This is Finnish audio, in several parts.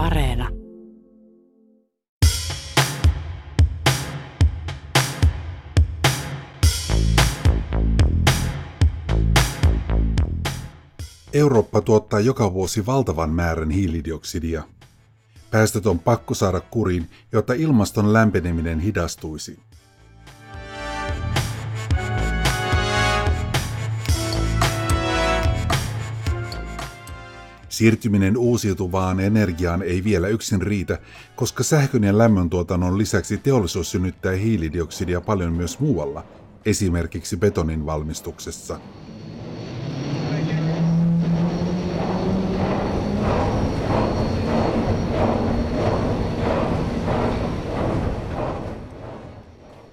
Areena. Eurooppa tuottaa joka vuosi valtavan määrän hiilidioksidia. Päästöt on pakko saada kuriin, jotta ilmaston lämpeneminen hidastuisi. Siirtyminen uusiutuvaan energiaan ei vielä yksin riitä, koska sähkön ja lämmöntuotannon lisäksi teollisuus synnyttää hiilidioksidia paljon myös muualla, esimerkiksi betonin valmistuksessa.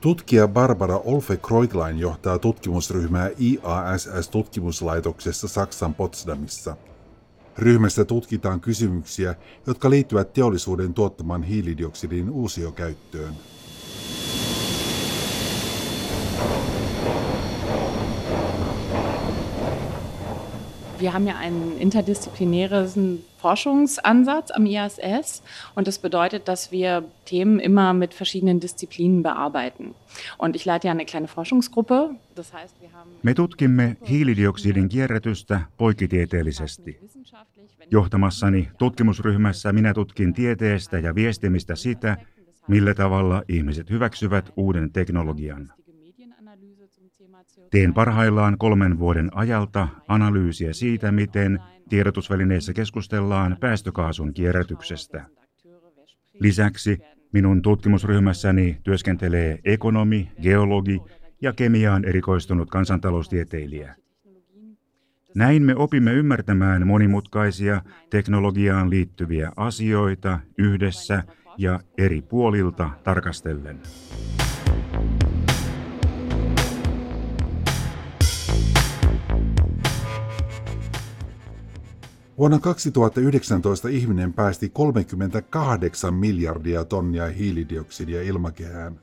Tutkija Barbara Olfe Kreutlein johtaa tutkimusryhmää IASS-tutkimuslaitoksessa Saksan Potsdamissa. Ryhmässä tutkitaan kysymyksiä, jotka liittyvät teollisuuden tuottaman hiilidioksidin uusiokäyttöön. Wir haben ja einen interdisziplinären Forschungsansatz am IASS und das bedeutet, dass wir Themen immer mit verschiedenen Disziplinen bearbeiten. Und ich leite ja eine kleine Forschungsgruppe. Das heißt, wir haben Me tutkimme hiilidioksidin kierrätystä poikitieteellisesti. Johtamassani tutkimusryhmässä minä tutkin tieteestä ja viestimistä sitä, millä tavalla ihmiset hyväksyvät uuden teknologian. Teen parhaillaan kolmen vuoden ajalta analyysiä siitä, miten tiedotusvälineissä keskustellaan päästökaasun kierrätyksestä. Lisäksi minun tutkimusryhmässäni työskentelee ekonomi, geologi ja kemiaan erikoistunut kansantaloustieteilijä. Näin me opimme ymmärtämään monimutkaisia teknologiaan liittyviä asioita yhdessä ja eri puolilta tarkastellen. Vuonna 2019 ihminen päästi 38 miljardia tonnia hiilidioksidia ilmakehään.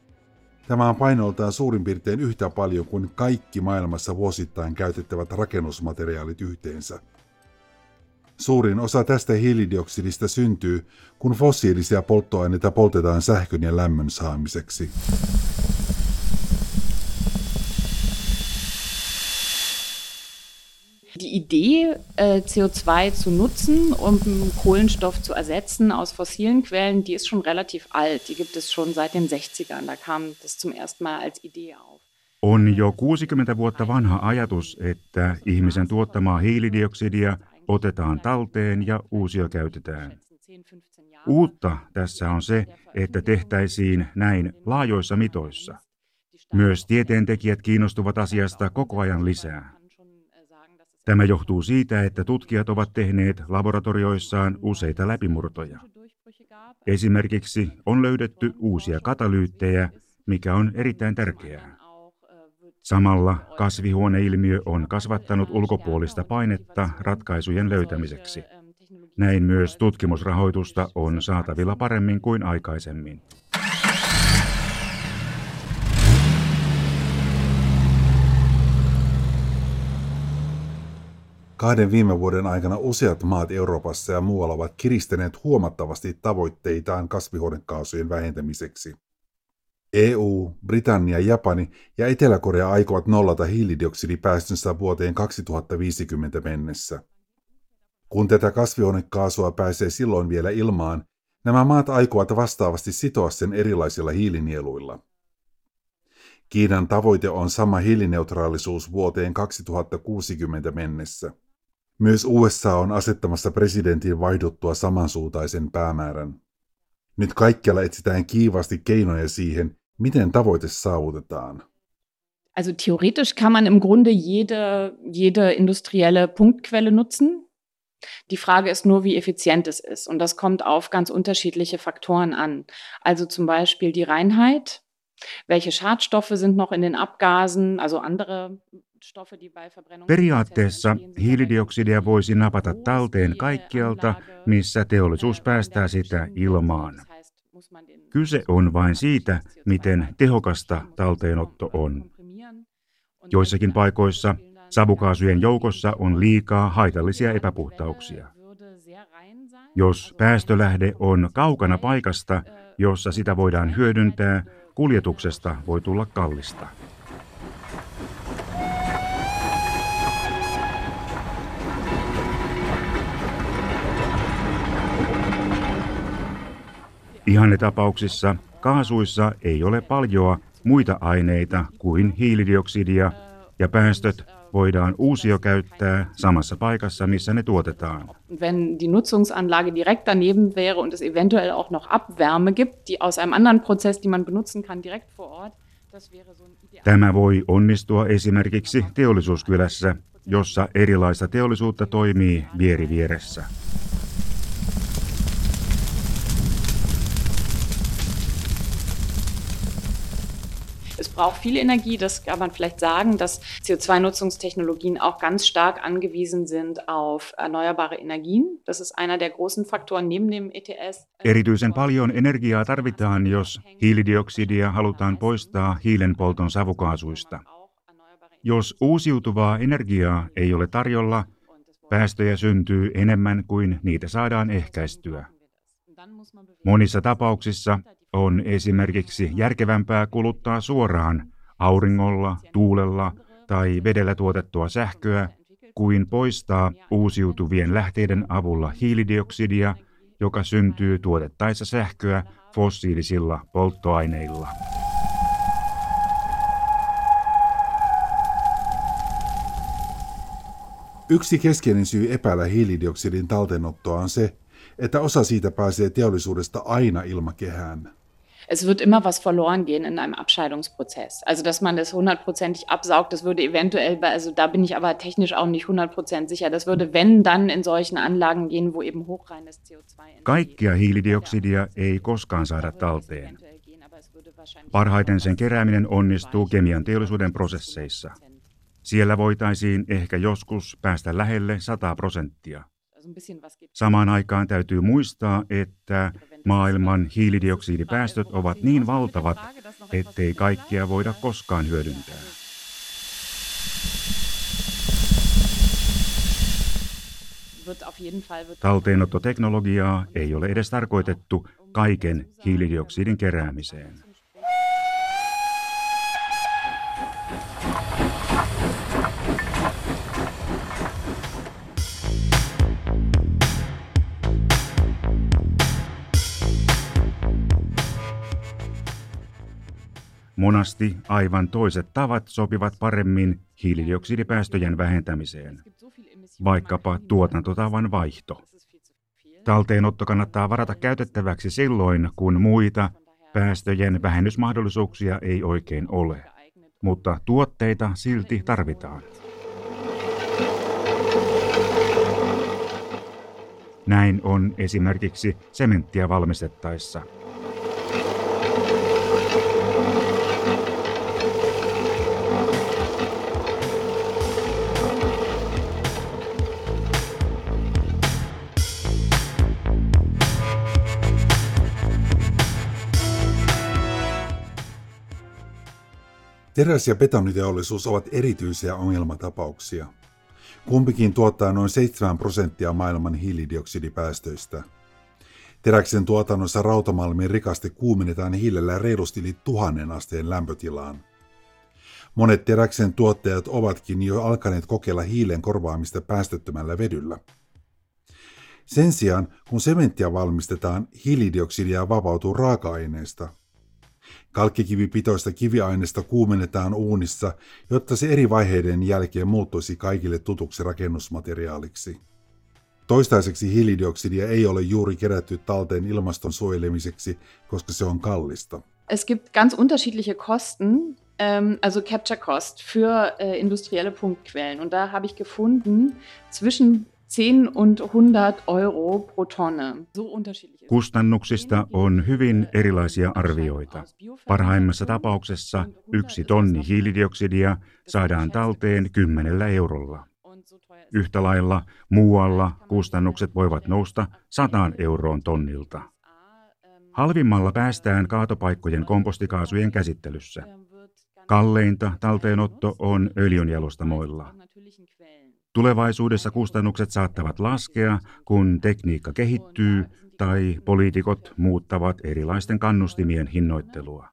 Tämä on painoltaan suurin piirtein yhtä paljon kuin kaikki maailmassa vuosittain käytettävät rakennusmateriaalit yhteensä. Suurin osa tästä hiilidioksidista syntyy, kun fossiilisia polttoaineita poltetaan sähkön ja lämmön saamiseksi. Die Idee, äh, CO2 zu nutzen, um Kohlenstoff zu ersetzen aus fossilen Quellen, die ist schon relativ alt. Die gibt es schon seit den 60ern. Da kam das zum ersten Mal als Idee auf. On jo 60 vuotta vanha ajatus, että ihmisen tuottamaa hiilidioksidia otetaan talteen ja uusio käytetään. Uutta tässä on se, että tehtäisiin näin laajoissa mitoissa. Myös tieteentekijät kiinnostuvat asiasta koko ajan lisää. Tämä johtuu siitä, että tutkijat ovat tehneet laboratorioissaan useita läpimurtoja. Esimerkiksi on löydetty uusia katalyyttejä, mikä on erittäin tärkeää. Samalla kasvihuoneilmiö on kasvattanut ulkopuolista painetta ratkaisujen löytämiseksi. Näin myös tutkimusrahoitusta on saatavilla paremmin kuin aikaisemmin. Kahden viime vuoden aikana useat maat Euroopassa ja muualla ovat kiristäneet huomattavasti tavoitteitaan kasvihuonekaasujen vähentämiseksi. EU, Britannia, Japani ja Etelä-Korea aikovat nollata hiilidioksidipäästönsä vuoteen 2050 mennessä. Kun tätä kasvihuonekaasua pääsee silloin vielä ilmaan, nämä maat aikovat vastaavasti sitoa sen erilaisilla hiilinieluilla. Kiinan tavoite on sama hiilineutraalisuus vuoteen 2060 mennessä. Myös USA on asettamassa presidentin vaihduttua samansuuntaisen päämäärän. Nyt kaikkialla etsitään kiivasti keinoja siihen, miten tavoite saavutetaan. Also theoretisch kann man im Grunde jede, jede industrielle Punktquelle nutzen. Die Frage ist nur, wie effizient es ist. Und das kommt auf ganz unterschiedliche Faktoren an. Also zum Beispiel die Reinheit. Welche Schadstoffe sind noch in den Abgasen, also andere Periaatteessa hiilidioksidia voisi napata talteen kaikkialta, missä teollisuus päästää sitä ilmaan. Kyse on vain siitä, miten tehokasta talteenotto on. Joissakin paikoissa savukaasujen joukossa on liikaa haitallisia epäpuhtauksia. Jos päästölähde on kaukana paikasta, jossa sitä voidaan hyödyntää, kuljetuksesta voi tulla kallista. Ihannetapauksissa kaasuissa ei ole paljoa muita aineita kuin hiilidioksidia ja päästöt voidaan uusio käyttää samassa paikassa, missä ne tuotetaan. Wenn die Nutzungsanlage direkt daneben wäre und es eventuell auch noch Abwärme gibt, die aus einem anderen Prozess, die man benutzen kann direkt vor Ort, Tämä voi onnistua esimerkiksi teollisuuskylässä, jossa erilaista teollisuutta toimii vieri vieressä. Es braucht viel Energie, das kann man vielleicht sagen, dass CO2-Nutzungstechnologien auch ganz stark angewiesen sind auf erneuerbare Energien. Das ist einer der großen Faktoren neben dem ETS. Erityisen paljon energiaa tarvitaan, jos hiilidioksidia halutaan poistaa hiilenpolton savukaasuista. Jos uusiutuvaa energiaa ei ole tarjolla, päästöjä syntyy enemmän kuin niitä saadaan ehkäistyä. Monissa tapauksissa on esimerkiksi järkevämpää kuluttaa suoraan auringolla, tuulella tai vedellä tuotettua sähköä kuin poistaa uusiutuvien lähteiden avulla hiilidioksidia, joka syntyy tuotettaessa sähköä fossiilisilla polttoaineilla. Yksi keskeinen syy epäillä hiilidioksidin talteenottoa on se, että osa siitä pääsee teollisuudesta aina ilmakehään. Es wird immer was verloren gehen in einem Abscheidungsprozess. Also, dass man das hundertprozentig absaugt, das würde eventuell, also da bin ich aber technisch auch nicht hundertprozentig sicher, das würde, wenn, dann in solchen Anlagen gehen, wo eben hochreines CO2... Kaikkia hiilidioksidia ei koskaan saada talteen. Parhaiten sen kerääminen onnistuu kemian teollisuuden prosesseissa. Siellä voitaisiin ehkä joskus päästä lähelle 100 prosenttia. Samaan aikaan täytyy muistaa, että maailman hiilidioksidipäästöt ovat niin valtavat, ettei kaikkia voida koskaan hyödyntää. Talteenottoteknologiaa ei ole edes tarkoitettu kaiken hiilidioksidin keräämiseen. Monasti aivan toiset tavat sopivat paremmin hiilidioksidipäästöjen vähentämiseen, vaikkapa tuotantotavan vaihto. Talteenotto kannattaa varata käytettäväksi silloin, kun muita päästöjen vähennysmahdollisuuksia ei oikein ole, mutta tuotteita silti tarvitaan. Näin on esimerkiksi sementtiä valmistettaessa – Teräs- ja betoniteollisuus ovat erityisiä ongelmatapauksia. Kumpikin tuottaa noin 7 prosenttia maailman hiilidioksidipäästöistä. Teräksen tuotannossa rautamalmin rikaste kuumennetaan hiilellä reilusti yli tuhannen asteen lämpötilaan. Monet teräksen tuottajat ovatkin jo alkaneet kokeilla hiilen korvaamista päästöttömällä vedyllä. Sen sijaan, kun sementtiä valmistetaan, hiilidioksidia vapautuu raaka-aineesta – Kalkkikivipitoista kiviaineesta kuumennetaan uunissa, jotta se eri vaiheiden jälkeen muuttuisi kaikille tutuksi rakennusmateriaaliksi. Toistaiseksi hiilidioksidia ei ole juuri kerätty talteen ilmaston suojelemiseksi, koska se on kallista. Es gibt ganz unterschiedliche Kosten, ähm, also Capture Cost für äh, industrielle Punktquellen. Und da habe ich gefunden, zwischen 10 und 100 euro pro tonne. Kustannuksista on hyvin erilaisia arvioita. Parhaimmassa tapauksessa yksi tonni hiilidioksidia saadaan talteen kymmenellä eurolla. Yhtä lailla muualla kustannukset voivat nousta 100 euroon tonnilta. Halvimmalla päästään kaatopaikkojen kompostikaasujen käsittelyssä. Kalleinta talteenotto on öljynjalostamoilla. Tulevaisuudessa kustannukset saattavat laskea, kun tekniikka kehittyy tai poliitikot muuttavat erilaisten kannustimien hinnoittelua.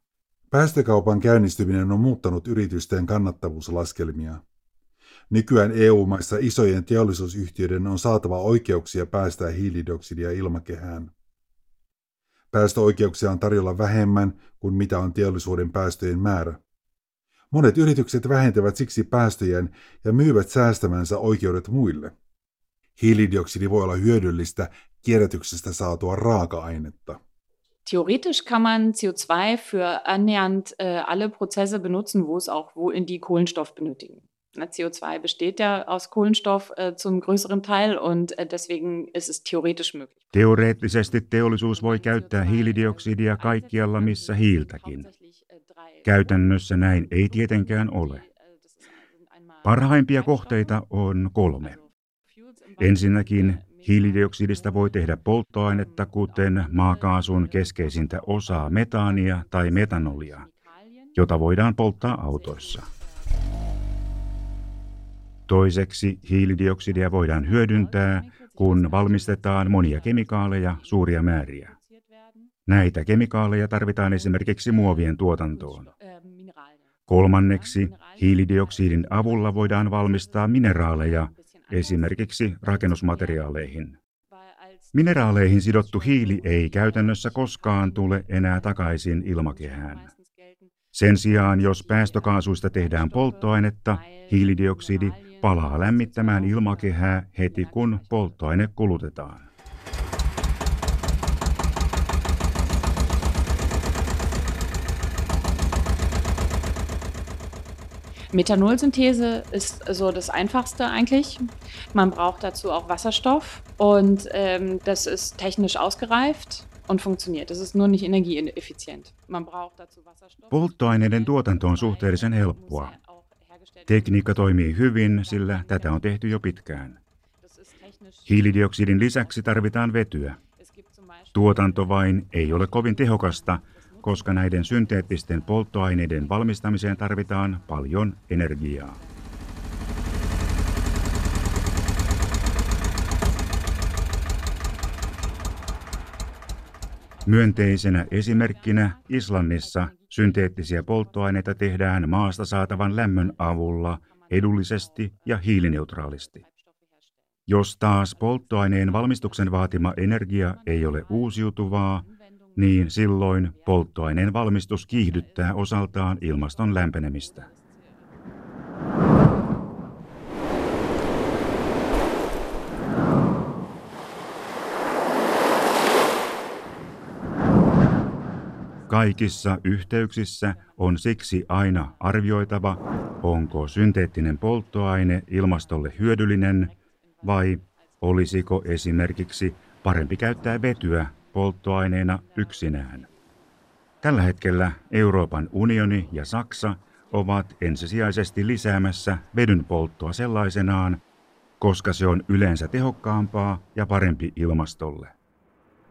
Päästökaupan käynnistyminen on muuttanut yritysten kannattavuuslaskelmia. Nykyään EU-maissa isojen teollisuusyhtiöiden on saatava oikeuksia päästää hiilidioksidia ilmakehään. Päästöoikeuksia on tarjolla vähemmän kuin mitä on teollisuuden päästöjen määrä. Monet yritykset vähentävät siksi päästöjen ja myyvät säästämänsä oikeudet muille. Hiilidioksidi voi olla hyödyllistä kierrätyksestä saatua raaka-ainetta. Theoretisch kann man CO2 für annähernd äh, alle Prozesse benutzen, wo es auch wo in die Kohlenstoff benötigen. CO2 besteht ja aus Kohlenstoff äh, zum größeren Teil und äh, deswegen ist es theoretisch möglich. Teoreettisesti teollisuus voi käyttää hiilidioksidia kaikkialla missä hiiltäkin. Käytännössä näin ei tietenkään ole. Parhaimpia kohteita on kolme. Ensinnäkin hiilidioksidista voi tehdä polttoainetta, kuten maakaasun keskeisintä osaa metaania tai metanolia, jota voidaan polttaa autoissa. Toiseksi hiilidioksidia voidaan hyödyntää, kun valmistetaan monia kemikaaleja suuria määriä. Näitä kemikaaleja tarvitaan esimerkiksi muovien tuotantoon. Kolmanneksi hiilidioksidin avulla voidaan valmistaa mineraaleja esimerkiksi rakennusmateriaaleihin. Mineraaleihin sidottu hiili ei käytännössä koskaan tule enää takaisin ilmakehään. Sen sijaan, jos päästökaasuista tehdään polttoainetta, hiilidioksidi palaa lämmittämään ilmakehää heti kun polttoaine kulutetaan. Methanolsynthese ist so das Einfachste eigentlich. Man braucht dazu auch Wasserstoff und ähm, das ist technisch ausgereift und funktioniert. Das ist nur nicht energieeffizient. Man braucht dazu Wasserstoff. Polttoaineiden tuotanto on suhteellisen helppoa. Tekniikka toimii hyvin, sillä tätä on tehty jo pitkään. Hiilidioksidin lisäksi tarvitaan vetyä. Tuotanto vain ei ole kovin tehokasta, koska näiden synteettisten polttoaineiden valmistamiseen tarvitaan paljon energiaa. Myönteisenä esimerkkinä Islannissa synteettisiä polttoaineita tehdään maasta saatavan lämmön avulla edullisesti ja hiilineutraalisti. Jos taas polttoaineen valmistuksen vaatima energia ei ole uusiutuvaa, niin silloin polttoaineen valmistus kiihdyttää osaltaan ilmaston lämpenemistä. Kaikissa yhteyksissä on siksi aina arvioitava, onko synteettinen polttoaine ilmastolle hyödyllinen vai olisiko esimerkiksi parempi käyttää vetyä polttoaineena yksinään. Tällä hetkellä Euroopan unioni ja Saksa ovat ensisijaisesti lisäämässä vedyn polttoa sellaisenaan, koska se on yleensä tehokkaampaa ja parempi ilmastolle.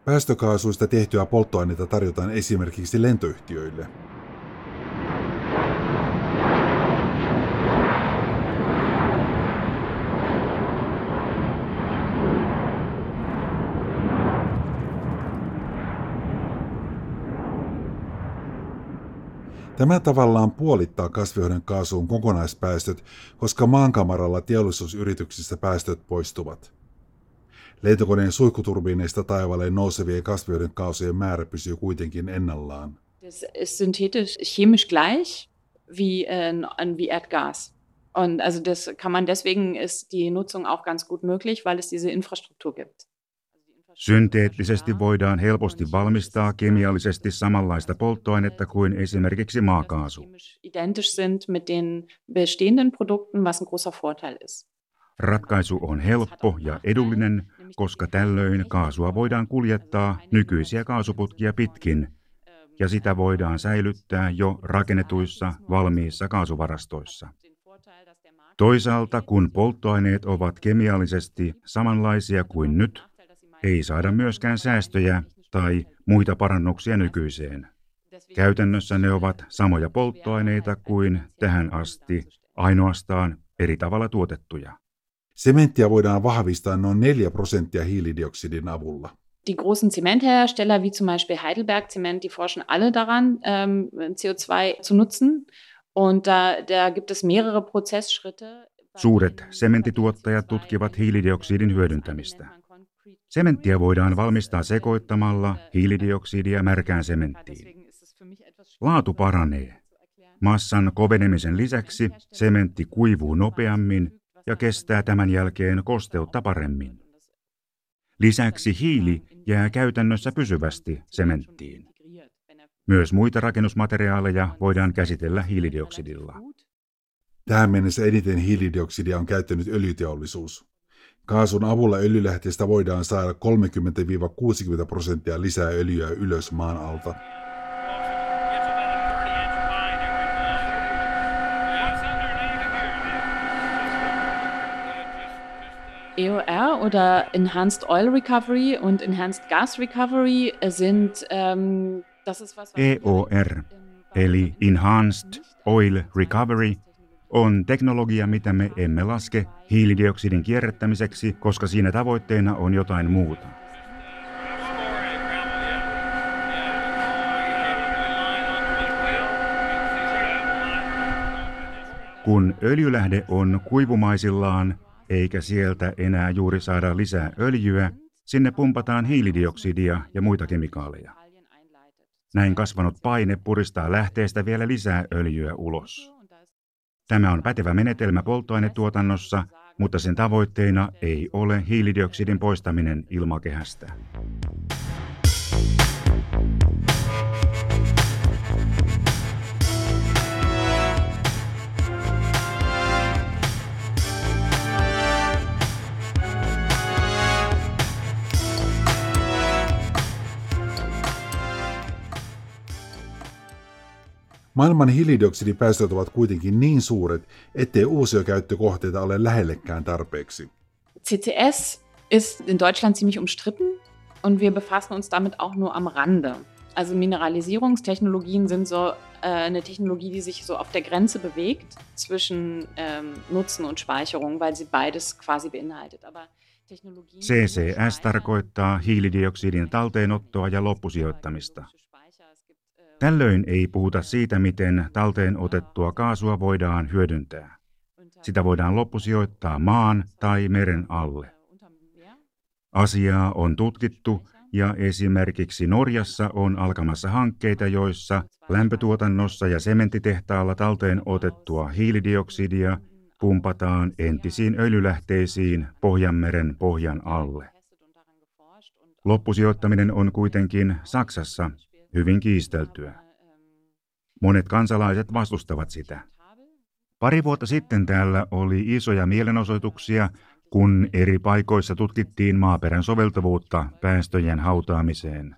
Päästökaasuista tehtyä polttoainetta tarjotaan esimerkiksi lentoyhtiöille. Tämä tavallaan puolittaa kasvihuonekaasuun kokonaispäästöt, koska maankamaralla teollisuusyrityksissä päästöt poistuvat. Lentokoneen suihkuturbiineista taivaalle nousevien kasvihuonekaasujen määrä pysyy kuitenkin ennallaan. Äh. Und also das kann man deswegen ist die Nutzung auch ganz gut möglich, weil es diese Infrastruktur gibt. Synteettisesti voidaan helposti valmistaa kemiallisesti samanlaista polttoainetta kuin esimerkiksi maakaasu. Ratkaisu on helppo ja edullinen, koska tällöin kaasua voidaan kuljettaa nykyisiä kaasuputkia pitkin ja sitä voidaan säilyttää jo rakennetuissa valmiissa kaasuvarastoissa. Toisaalta kun polttoaineet ovat kemiallisesti samanlaisia kuin nyt, ei saada myöskään säästöjä tai muita parannuksia nykyiseen. Käytännössä ne ovat samoja polttoaineita kuin tähän asti, ainoastaan eri tavalla tuotettuja. Sementtiä voidaan vahvistaa noin 4 prosenttia hiilidioksidin avulla. Die großen Zementhersteller wie zum Beispiel Heidelberg Zement, die forschen alle daran, ähm, CO2 zu nutzen. Und da, da gibt es mehrere Prozessschritte. Suuret sementituottajat tutkivat hiilidioksidin hyödyntämistä. Sementtiä voidaan valmistaa sekoittamalla hiilidioksidia märkään sementtiin. Laatu paranee. Massan kovenemisen lisäksi sementti kuivuu nopeammin ja kestää tämän jälkeen kosteutta paremmin. Lisäksi hiili jää käytännössä pysyvästi sementtiin. Myös muita rakennusmateriaaleja voidaan käsitellä hiilidioksidilla. Tähän mennessä eniten hiilidioksidia on käyttänyt öljyteollisuus. Kaasun avulla öljylähteestä voidaan saada 30-60 prosenttia lisää öljyä ylös maan alta. EOR oder Enhanced Oil Recovery und Enhanced Gas Recovery sind, ähm, das ist was, was EOR, eli Enhanced Oil Recovery, on teknologia, mitä me emme laske hiilidioksidin kierrättämiseksi, koska siinä tavoitteena on jotain muuta. Kun öljylähde on kuivumaisillaan, eikä sieltä enää juuri saada lisää öljyä, sinne pumpataan hiilidioksidia ja muita kemikaaleja. Näin kasvanut paine puristaa lähteestä vielä lisää öljyä ulos. Tämä on pätevä menetelmä polttoainetuotannossa, mutta sen tavoitteena ei ole hiilidioksidin poistaminen ilmakehästä. Maailman hiilidioksidipäästöt ovat kuitenkin niin suuret, ettei uusiokäyttökohteita ole lähellekään tarpeeksi. CCS ist in Deutschland ziemlich umstritten und wir befassen uns damit auch nur am Rande. Also Mineralisierungstechnologien sind so äh, eine Technologie, die sich so auf der Grenze bewegt zwischen ähm, Nutzen und Speicherung, weil sie beides quasi beinhaltet. Aber CCS tarkoittaa hiilidioksidin talteenottoa ja loppusijoittamista. Tällöin ei puhuta siitä, miten talteen otettua kaasua voidaan hyödyntää. Sitä voidaan loppusijoittaa maan tai meren alle. Asiaa on tutkittu ja esimerkiksi Norjassa on alkamassa hankkeita, joissa lämpötuotannossa ja sementitehtaalla talteen otettua hiilidioksidia pumpataan entisiin öljylähteisiin Pohjanmeren pohjan alle. Loppusijoittaminen on kuitenkin Saksassa hyvin kiisteltyä. Monet kansalaiset vastustavat sitä. Pari vuotta sitten täällä oli isoja mielenosoituksia, kun eri paikoissa tutkittiin maaperän soveltuvuutta päästöjen hautaamiseen.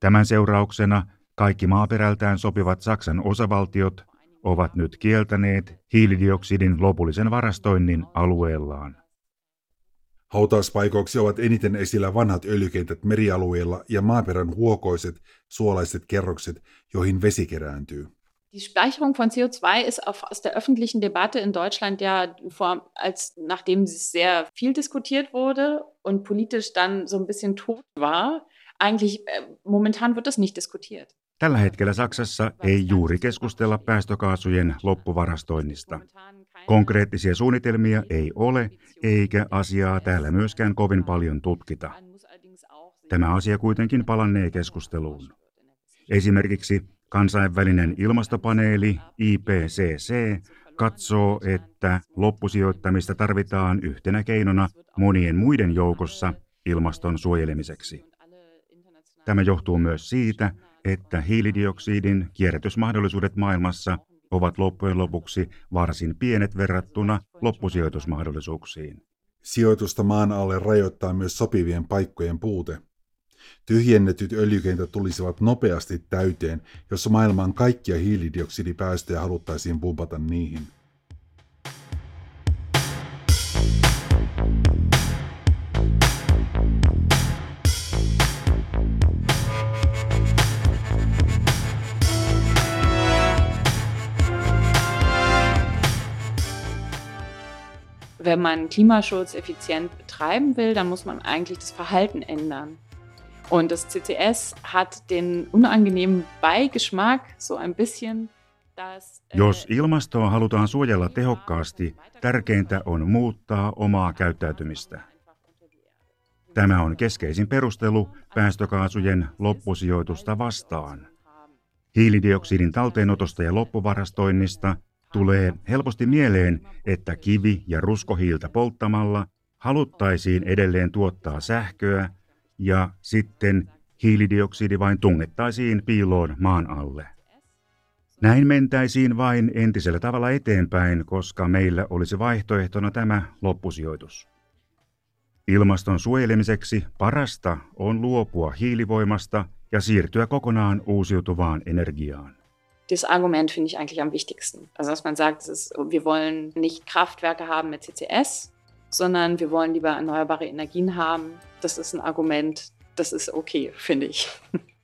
Tämän seurauksena kaikki maaperältään sopivat Saksan osavaltiot ovat nyt kieltäneet hiilidioksidin lopullisen varastoinnin alueellaan. Hautauspaikoiksi ovat eniten esillä vanhat öljykentät merialueilla ja maaperän huokoiset, suolaiset kerrokset, joihin vesi kerääntyy. Die Speicherung von CO2 ist auf, aus der öffentlichen Debatte in Deutschland ja vor, als nachdem es sehr viel diskutiert wurde und politisch dann so ein bisschen tot war, eigentlich äh, momentan wird das nicht diskutiert. Tällä hetkellä Saksassa ei juuri keskustella päästökaasujen loppuvarastoinnista. Konkreettisia suunnitelmia ei ole, eikä asiaa täällä myöskään kovin paljon tutkita. Tämä asia kuitenkin palannee keskusteluun. Esimerkiksi kansainvälinen ilmastopaneeli IPCC katsoo, että loppusijoittamista tarvitaan yhtenä keinona monien muiden joukossa ilmaston suojelemiseksi. Tämä johtuu myös siitä, että hiilidioksidin kierrätysmahdollisuudet maailmassa ovat loppujen lopuksi varsin pienet verrattuna loppusijoitusmahdollisuuksiin. Sijoitusta maan alle rajoittaa myös sopivien paikkojen puute. Tyhjennetyt öljykentät tulisivat nopeasti täyteen, jos maailman kaikkia hiilidioksidipäästöjä haluttaisiin pumpata niihin. Wenn man Klimaschutz effizient betreiben will, dann muss man eigentlich das Verhalten ändern. Und das CCS hat den unangenehmen Beigeschmack so ein bisschen, dass... Äh, Jos ilmastoa halutaan suojella tehokkaasti, tärkeintä on muuttaa omaa käyttäytymistä. Tämä on keskeisin perustelu päästökaasujen loppusijoitusta vastaan. Hiilidioksidin talteenotosta ja loppuvarastoinnista tulee helposti mieleen, että kivi- ja ruskohiiltä polttamalla haluttaisiin edelleen tuottaa sähköä ja sitten hiilidioksidi vain tungettaisiin piiloon maan alle. Näin mentäisiin vain entisellä tavalla eteenpäin, koska meillä olisi vaihtoehtona tämä loppusijoitus. Ilmaston suojelemiseksi parasta on luopua hiilivoimasta ja siirtyä kokonaan uusiutuvaan energiaan. Das Argument finde ich eigentlich am wichtigsten. Also, dass man sagt, ist, wir wollen nicht Kraftwerke haben mit CCS, sondern wir wollen lieber erneuerbare Energien haben. Das ist ein Argument, das ist okay, finde ich.